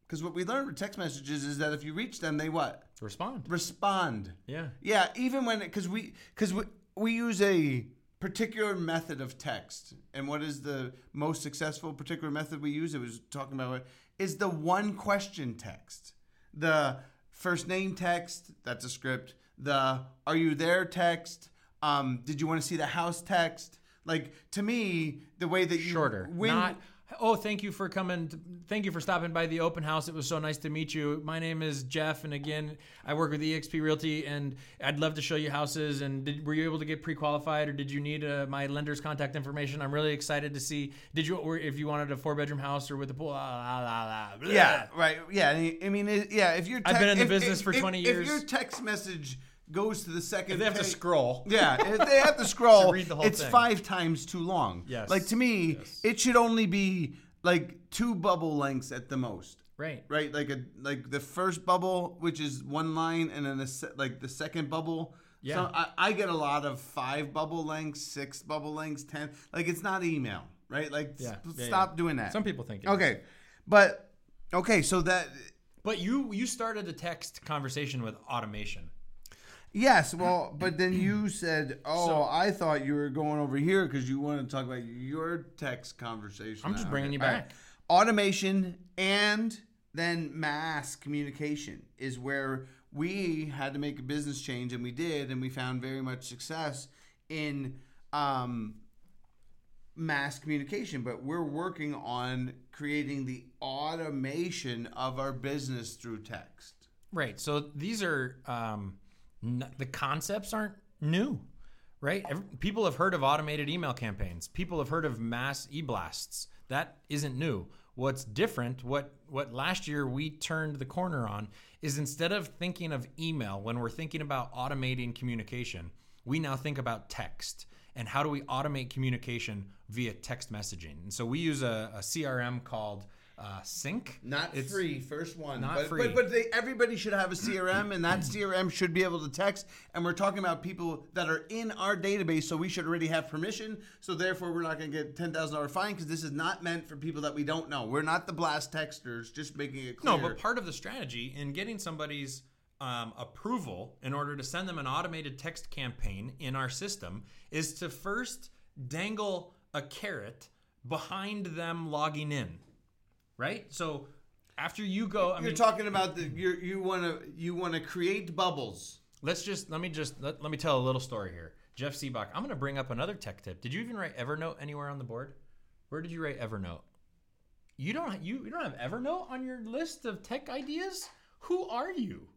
Because what we learned with text messages is that if you reach them, they what? respond Respond. yeah Yeah, even when because we because we we use a particular method of text, and what is the most successful particular method we use? It was talking about it is the one question text, the first name text. That's a script. The are you there text. Um, did you want to see the house text? Like to me, the way that you Shorter. when- Not, oh, thank you for coming. thank you for stopping by the open house. It was so nice to meet you. My name is Jeff. And again, I work with EXP Realty and I'd love to show you houses. And did, were you able to get pre qualified or did you need uh, my lender's contact information? I'm really excited to see. Did you, or if you wanted a four bedroom house or with a pool? La, la, la. Yeah, right. Yeah, I mean, it, yeah. If you're, I've been in the if- business if- for if- 20 If years. your text message goes to the second, If they have to scroll. [laughs] Yeah, if they have to [laughs] scroll, To read the whole it's thing. five times too long. Yes. Like to me, Yes. it should only be like two bubble lengths at the most. Right. Right, like a like the first bubble, which is one line, and then the se- like the second bubble. Yeah. So I, I get a lot of five bubble lengths, six bubble lengths, ten. Like it's not email, right? Like Yeah. Yeah, stop yeah. doing that. Some people think it is. Okay, but okay, so that But you you started the text conversation with automation. Yes, well, [clears throat] but then you said, "Oh, So- I thought you were going over here because you wanted to talk about your text conversation." I'm just now." bringing you All right. back. Automation and then mass communication is where we had to make a business change, and we did, and we found very much success in um, mass communication. But we're working on creating the automation of our business through text. Right. So these are um, n- the concepts aren't new, right? Every, people have heard of automated email campaigns. People have heard of mass e-blasts. That isn't new. What's different, what what last year we turned the corner on, is instead of thinking of email when we're thinking about automating communication, we now think about text and how do we automate communication via text messaging. And so we use a, a CRM called uh, Sync. Not It's- free, first one. Not but, free. But, but they, everybody should have a CRM, and that [clears throat] CRM should be able to text. And we're talking about people that are in our database, so we should already have permission. So therefore, we're not going to get ten thousand dollar fine because this is not meant for people that we don't know. We're not the blast texters. Just making it clear. No, but part of the strategy in getting somebody's um, approval in order to send them an automated text campaign in our system is to first dangle a carrot behind them logging in, right? So after you go, I you're mean, talking about the you you want to you want to create bubbles. let's just let me just let, let me tell a little story here. Jeff Sibbach, I'm going to bring up another tech tip. Did you even write Evernote anywhere on the board? Where did you write Evernote? You don't you, you don't have Evernote on your list of tech ideas? Who are you?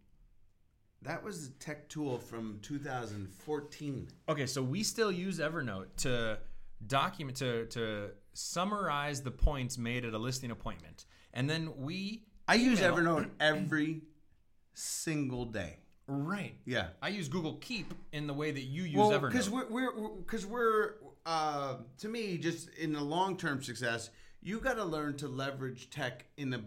That was a tech tool from 2014. Okay, so we still use Evernote to document to to summarize the points made at a listing appointment, and then we I use Evernote every single day. Right. Yeah. I use Google Keep in the way that you use well, Evernote. because we're we're because we're uh, to me just in the long term success, you got to learn to leverage tech in the,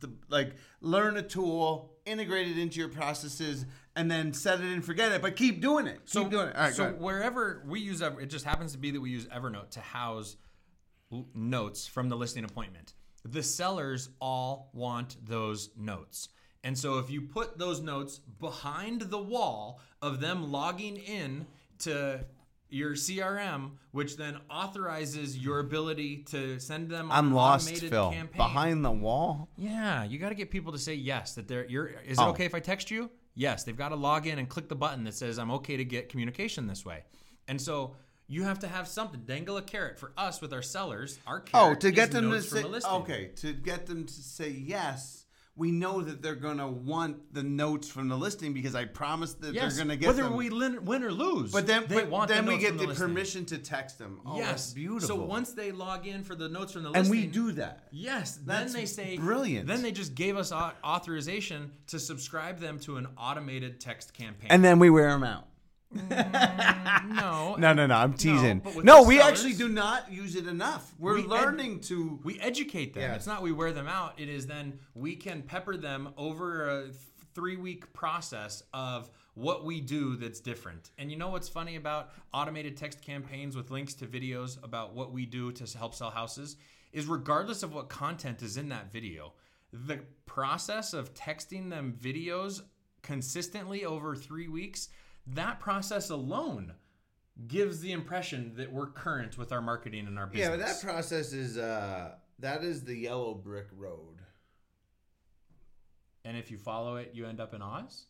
the like learn a tool, integrate it into your processes, and then set it and forget it. But keep doing it. so keep doing it. All right, so wherever we use Ever, it just happens to be that we use Evernote to house notes from the listing appointment. The sellers all want those notes. And so if you put those notes behind the wall of them logging in to your CRM, which then authorizes your ability to send them I'm lost, automated Phil. campaign. Behind the wall. Yeah, you got to get people to say yes that they're you're is it Oh. okay if I text you? Yes, they've got to log in and click the button that says I'm okay to get communication this way. And so you have to have something dangle a carrot for us with our sellers. Our Oh, to get them to say okay, to get them to say yes. We know that they're gonna want the notes from the listing because I promised that Yes, they're gonna get whether them. we win, win or lose. but then, they but want then the we get the, listing. permission to text them. Oh, yes, that's beautiful. So once they log in for the notes from the and listing, and we do that. Yes, That's then they say brilliant. Then they just gave us authorization to subscribe them to an automated text campaign. And then we wear them out. Mm, no, [laughs] No, no, no. I'm teasing. with No, we sellers- actually do not use it enough. We're We ed- learning to. we educate them. Yes. It's not we wear them out. It is then we can pepper them over a three week process of what we do that's different. And you know what's funny about automated text campaigns with links to videos about what we do to help sell houses is regardless of what content is in that video, the process of texting them videos consistently over three weeks, that process alone gives the impression that we're current with our marketing and our business. Yeah, but that process is uh that is the yellow brick road. and if you follow it, you end up in Oz.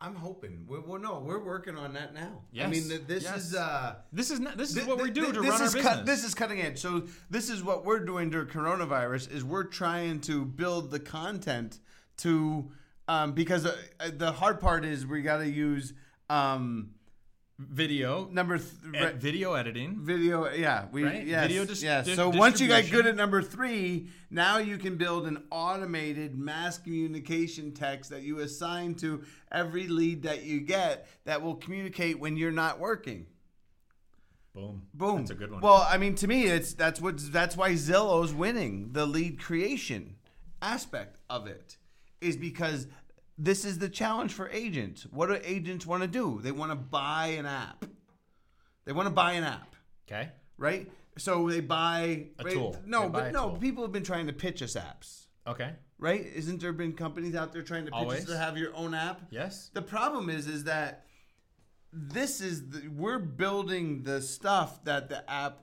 I'm hoping. We're, well, no, we're working on that now. I Yes, mean, th- this yes. is uh, This is not, this is Th- what we do th- to this run our business. cut- this is cutting edge. So this is what we're doing during coronavirus is we're trying to build the content to um, because uh, uh, the hard part is we got to use um, video, number th- ed- video editing. video. Yeah, we Right? yes, Video dis- di- So once you got good at number three, now you can build an automated mass communication text that you assign to every lead that you get that will communicate when you're not working. Boom. Boom. That's a good one. Well, I mean, to me, it's that's what that's why Zillow's winning the lead creation aspect of it is because this is the challenge for agents. What do agents want to do? They want to buy an app. They want to buy an app, okay. right? So they buy A right? tool. No, buy but no, tool. people have been trying to pitch us apps, Okay. right? Isn't there been companies out there trying to pitch Always. us to have your own app? Yes. The problem is, is that this is the, we're building the stuff that the app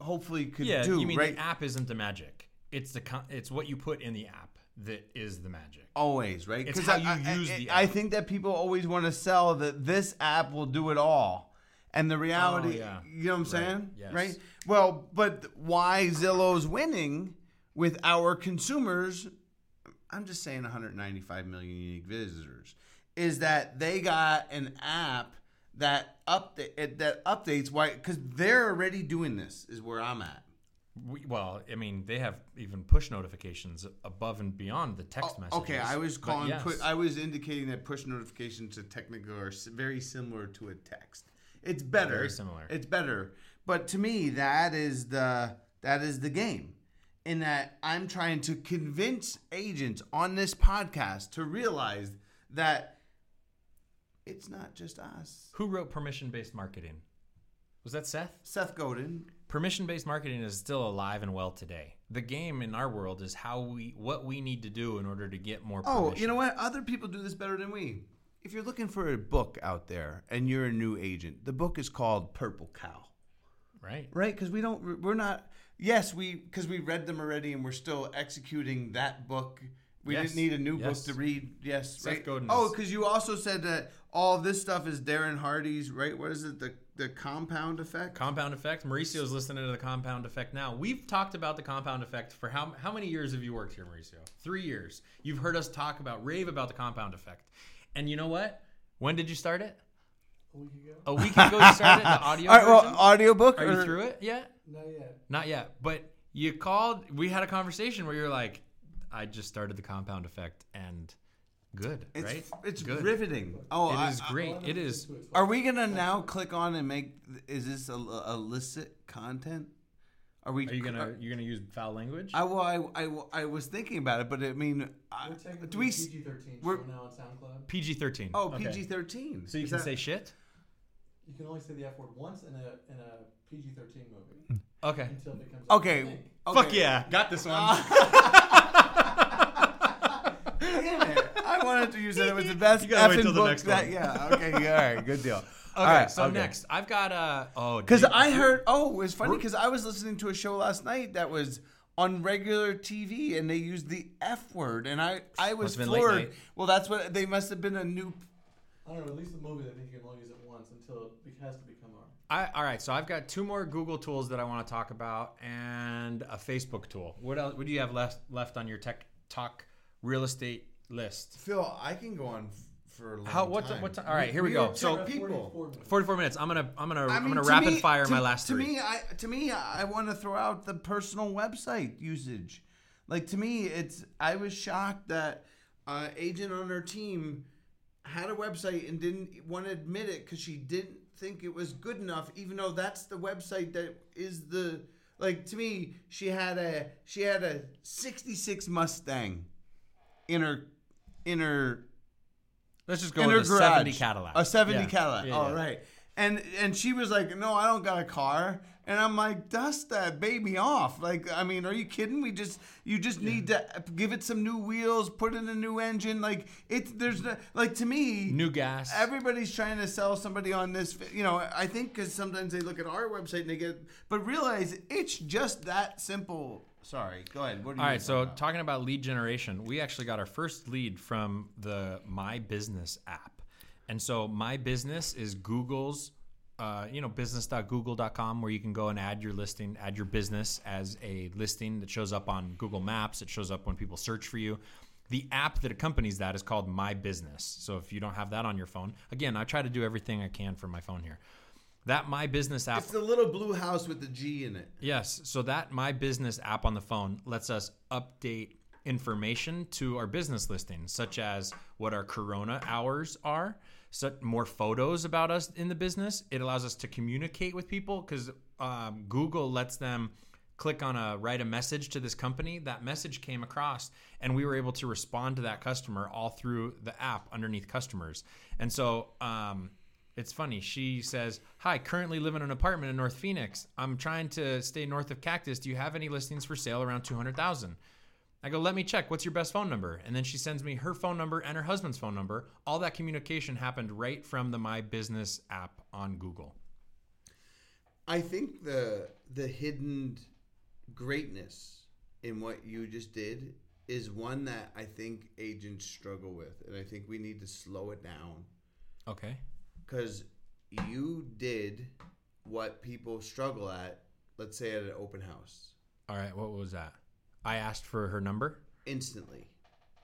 hopefully could Yeah. do, you mean right? the app isn't the magic? It's the con- it's what you put in the app that is the magic. Always, right? It's 'Cause how I, you use I- the I think that people always want to sell that this app will do it all, and the reality, Oh, yeah. you know what I'm saying, Yes. right? Well, but why Zillow's winning with our consumers? I'm just saying 195 million unique visitors is that they got an app that update that updates why because they're already doing this is where I'm at. We, well, I mean, they have even push notifications above and beyond the text messages. Oh, Okay, I was calling. yes. Put, I was indicating that push notifications are technical are s- very similar to a text. It's better. Very similar. It's better. But to me, that is the that is the game. In that I'm trying to convince agents on this podcast to realize that it's not just us. Who wrote permission based marketing? Was that Seth? Seth Godin. Permission based marketing is still alive and well today. The game in our world is how we what we need to do in order to get more Oh, you know what? Other people do this better than we. If you're looking for a book out there and you're a new agent, the book is called Purple Cow. right? right because we don't we're not yes we because we read them already and we're still executing that book we Yes. didn't need a new Yes. book to read yes Seth right Godin oh because you also said that all of this stuff is darren hardy's right what is it the the compound effect Compound effect. Mauricio's listening to the compound effect now. We've talked about the compound effect for how how many years have you worked here, Mauricio? Three years. You've heard us talk about rave about the compound effect. And you know what? When did you start it? A week ago? A week ago you started the [laughs] audio all right well version? audiobook Are you or- through it yet? Not yet. Not yet. But you called. We had a conversation where you're like, I just started the compound effect and good, it's, right? it's good. riveting oh It I- is great. Well, It I'm is. into it, so are we gonna now click on and make is this a, a illicit content are we Are you gonna you gonna use foul language? I, well, I, I, I was thinking about it, but I mean, I, We're technically do we? s- PG-13 we're- show now on SoundCloud. PG thirteen. Oh, PG thirteen. So you can say shit. You can only say the F word once in a in a PG-13 movie Okay. until it becomes. a Okay. Fuck yeah, got this one. [laughs] [laughs] Damn it! I wanted to use it. It was the [laughs] best You gotta wait effing till the book next that. one. Yeah. Okay. All right. Good deal. [laughs] Okay, so next I've got uh oh because dude, I heard. Oh, it's funny because I was listening to a show last night that was on regular TV and they used the F word, and I I was Must have been late floored. night. Well, that's what they must have been a new. I don't know. At least the movie, I think you can only use it once until it has to become our. I, all right, so I've got two more Google tools that I want to talk about and a Facebook tool. What else? What do you have left left on your tech talk real estate list? Phil, I can go on for a long How what time. what time? All right, here we We go. So people. 44 minutes. I'm gonna I'm gonna I I am mean, gonna to rapid me- fire to- my last to three. me, I to me, I want to throw out the personal website usage. Like to me, it's I was shocked that uh, agent on her team had a website and didn't want to admit it because she didn't think it was good enough, even though that's the website that is the like to me. She had a she had a '66 Mustang in her in her Let's just go in with her a garage. 70 Cadillac. A 70 Yeah. Cadillac. Yeah, All yeah. right. And and she was like, "No, I don't got a car." And I'm like, "Dust that baby off." Like, I mean, are you kidding? We just you just need to give it some new wheels, put in a new engine. Like it's there's no, like to me, New gas. everybody's trying to sell somebody on this. You know, I think because sometimes they look at our website and they get, but realize it's just that simple. Sorry, go ahead. What are you All right, so talking about? talking about lead generation, we actually got our first lead from the My Business app. And so my business is Google's, uh, you know, business.google.com, where you can go and add your listing, add your business as a listing that shows up on Google Maps. It shows up when people search for you. The app that accompanies that is called My Business. So if you don't have that on your phone, again, I try to do everything I can for my phone here. That My Business app It's the little blue house with the G in it. Yes. So that My Business app on the phone lets us update information to our business listings, such as what our Corona hours are, so more photos about us in the business. It allows us to communicate with people because um, Google lets them click on a write a message to this company. That message came across, and we were able to respond to that customer all through the app underneath customers. And so, um, it's funny. She says, Hi, currently live in an apartment in North Phoenix. I'm trying to stay north of Cactus. Do you have any listings for sale around 200,000? I go, Let me check. What's your best phone number? And then she sends me her phone number and her husband's phone number. All that communication happened right from the My Business app on Google. I think the the hidden greatness in what you just did is one that I think agents struggle with, and I think we need to slow it down Okay. Because you did what people struggle at. Let's say at an open house, All right. What was that? I asked for her number. instantly.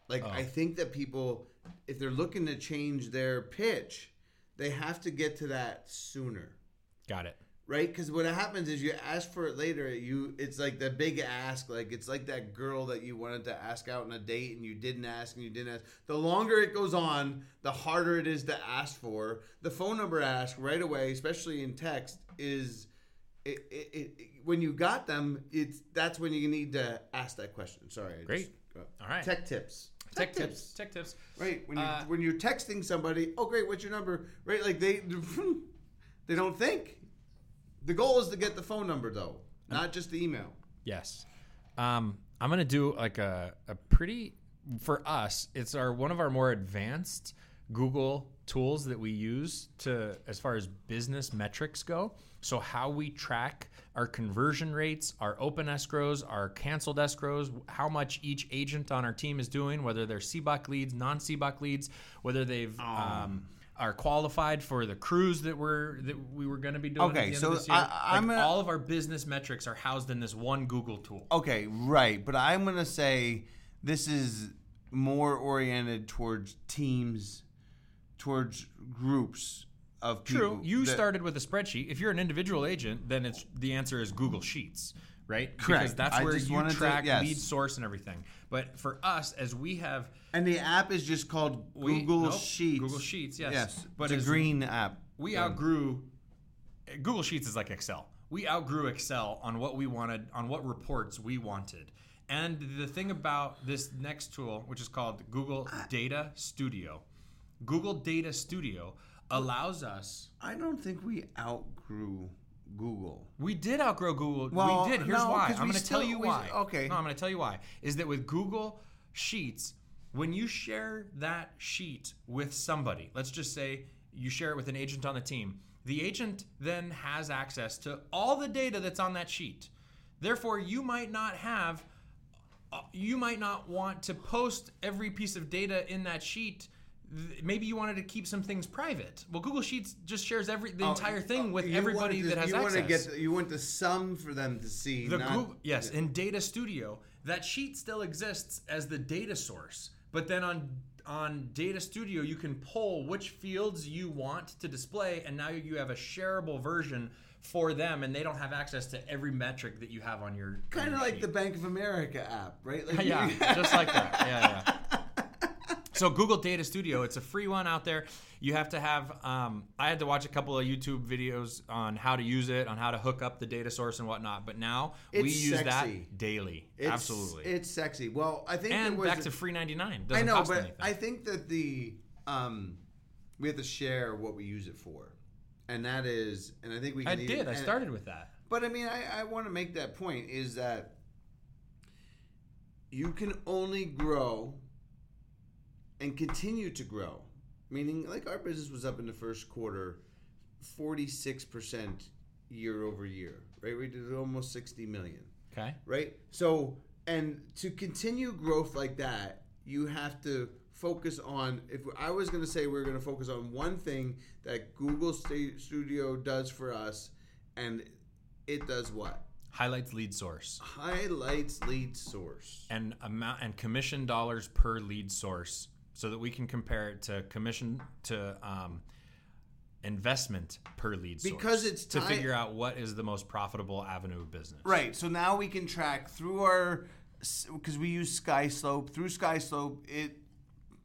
Like Oh. I think that people, if they're looking to change their pitch, they have to get to that sooner. Got it. Right? Because what happens is you ask for it later. You it's like the big ask, like it's like that girl that you wanted to ask out on a date and you didn't ask and you didn't ask. The longer it goes on, the harder it is to ask for. The phone number ask right away, especially in text, is it, it, it, when you got them. It's that's when you need to ask that question. Sorry, I Great. just- uh, All right. Tech tips. Tech tips. Tech tips. Right when you Uh, when you're texting somebody, oh great, what's your number? Right, like they [laughs] they don't think. The goal is to get the phone number though, not just the email. Yes. Um, I'm gonna do like a, a pretty for us. It's our one of our more advanced Google tools that we use to as far as business metrics go. So how we track our conversion rates, our open escrows, our canceled escrows, how much each agent on our team is doing, whether they're CBOC leads, non-CBOC leads, whether they've um, are qualified for the cruise that we're that we were going to be doing. Okay, at the end so of this year. I- I'm Like, all of our business metrics are housed in this one Google tool. Okay, right, but I'm gonna say this is more oriented towards teams, towards groups of people. True. You started with a spreadsheet. If you're an individual agent, then it's the answer is Google Sheets, right? Correct. Because that's I where you wanted to- track yes. lead source and everything. But for us, as we have and the app is just called We- Google nope, Sheets. Google Sheets, yes. Yes, But but it's a green app. we Yeah. outgrew Google Sheets is like Excel. We outgrew Excel on what we wanted, on what reports we wanted. And the thing about this next tool, which is called Google Data Studio, Google Data Studio allows us. I don't think we outgrew Google. We did outgrow Google. Well, we did. Here's no, why. I'm going to tell you we- why. okay. No, I'm going to tell you why. Is that with Google Sheets, when you share that sheet with somebody, let's just say you share it with an agent on the team, the agent then has access to all the data that's on that sheet. Therefore, you might not have, uh, you might not want to post every piece of data in that sheet. Th- Maybe you wanted to keep some things private. Well, Google Sheets just shares every the oh, entire thing oh, with Oh, You everybody to- that has you access. Want to get the, you want the sum for them to see. The Google, yes, in Data Studio, that sheet still exists as the data source. But then on on Data Studio, you can pull which fields you want to display, and now you have a shareable version for them, and they don't have access to every metric that you have on your. Kind of like the Bank of America app, right? [laughs] Like yeah, [laughs] just like that. Yeah, yeah. So Google Data Studio, it's a free one out there. You have to have. Um, I had to watch a couple of YouTube videos on how to use it, on how to hook up the data source and whatnot. But now we use sexy. that daily. It's, Absolutely. it's sexy. Well, I think and back a- to free ninety nine. I know, cost but anything. I think that the um, we have to share what we use it for, and that is, and I think we. Can I did. I started with that. But I mean, I, I want to make that point is that you can only grow and continue to grow. Meaning, like our business was up in the first quarter 46% year over year, right? We did almost 60 million, Okay. right? So, and to continue growth like that, you have to focus on if I was going to say we're going to focus on one thing that Google Studio does for us, and it does what? Highlights lead source Highlights lead source. and amount and commission dollars per lead source, so that we can compare it to commission to um, investment per lead source. Because it's to ti- figure out what is the most profitable avenue of business. Right. So now we can track through our because we use SkySlope. Through SkySlope, it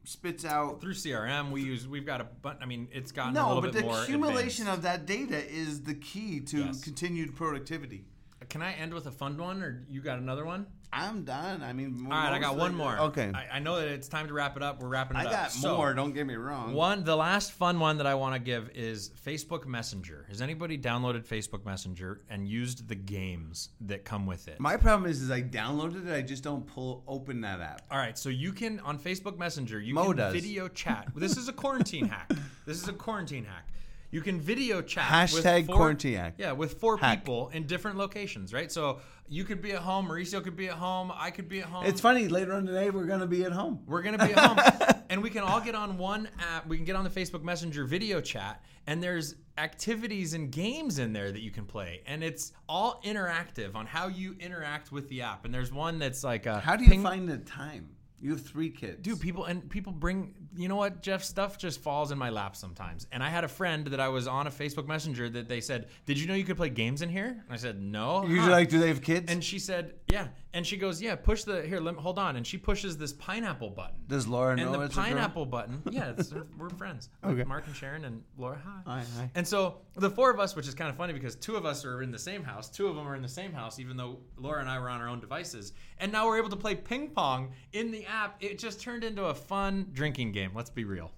spits out. Through CRM, we use we've got a but I mean it's gotten a No, little but bit the more accumulation advanced. of that data is the key to Yes. continued productivity. Can I end with a fun one, or you got another one? I'm done. I mean, All right, I got one more. Okay, I, I know that it's time to wrap it up. We're wrapping it I up. got So, more. Don't get me wrong. One, the last fun one that I want to give is Facebook Messenger. Has anybody downloaded Facebook Messenger and used the games that come with it? My problem is, is I downloaded it. I just don't pull open that app. All right, so you can on Facebook Messenger, you Mo can does. video chat. This is a quarantine hack. [laughs] This is a quarantine hack. You can video chat. Hashtag with four, quarantine hack. Yeah, with four Hack. people in different locations, right? So you could be at home, Mauricio could be at home, I could be at home. It's funny. Later on today, we're gonna be at home. We're gonna be at home, [laughs] and we can all get on one app. We can get on the Facebook Messenger video chat, and there's activities and games in there that you can play, and it's all interactive on how you interact with the app. And there's one that's like a How do you ping- find the time? You have three kids, Dude, people and people bring. You know what, Jeff? Stuff just falls in my lap sometimes. And I had a friend that I was on a Facebook Messenger that they said, "Did you know you could play games in here?" And I said, "No." Usually, Huh. like, do they have kids? and she said, "Yeah." And she goes, "Yeah, push the here. Let, hold on." And she pushes this pineapple button. Does Laura know and the it's a girl? pineapple button, [laughs] yeah, it's, we're friends. Okay. Mark and Sharon and Laura. Hi. Hi, hi. And so the four of us, which is kind of funny because two of us are in the same house, two of them are in the same house, even though Laura and I were on our own devices. And now we're able to play ping pong in the app. It just turned into a fun drinking game. Let's be real.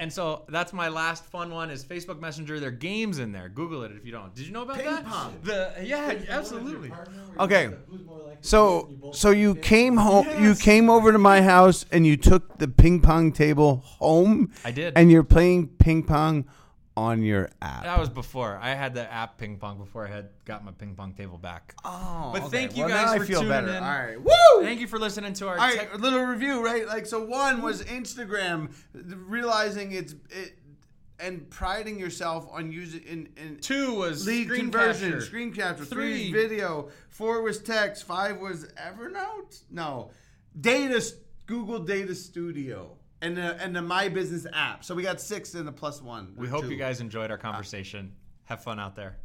And so that's my last fun one is Facebook Messenger. There are games in there. Google it if you don't. Did you know about Ping that? pong. The yeah, absolutely. Okay. Who's more likely to So, win? You both so you came home. You came over to my house and you took the ping pong table home. I did. And you're playing ping pong on your app. That was before I had the app ping pong before I had got my ping pong table back. Oh, But okay. thank you Well, guys now I for feel tuning better. in. All right. Woo! Thank you for listening to our All right, tech- a little review, right? Like, so one was Instagram, realizing it's it, and priding yourself on using in, in Two was lead screen conversion, capture. screen capture. Three. Three, video. Four was text. Five was Evernote. No, data. Google Data Studio and the and the My Business app. So we got six and a plus one. We hope two. you guys enjoyed our ah. conversation. Have fun out there.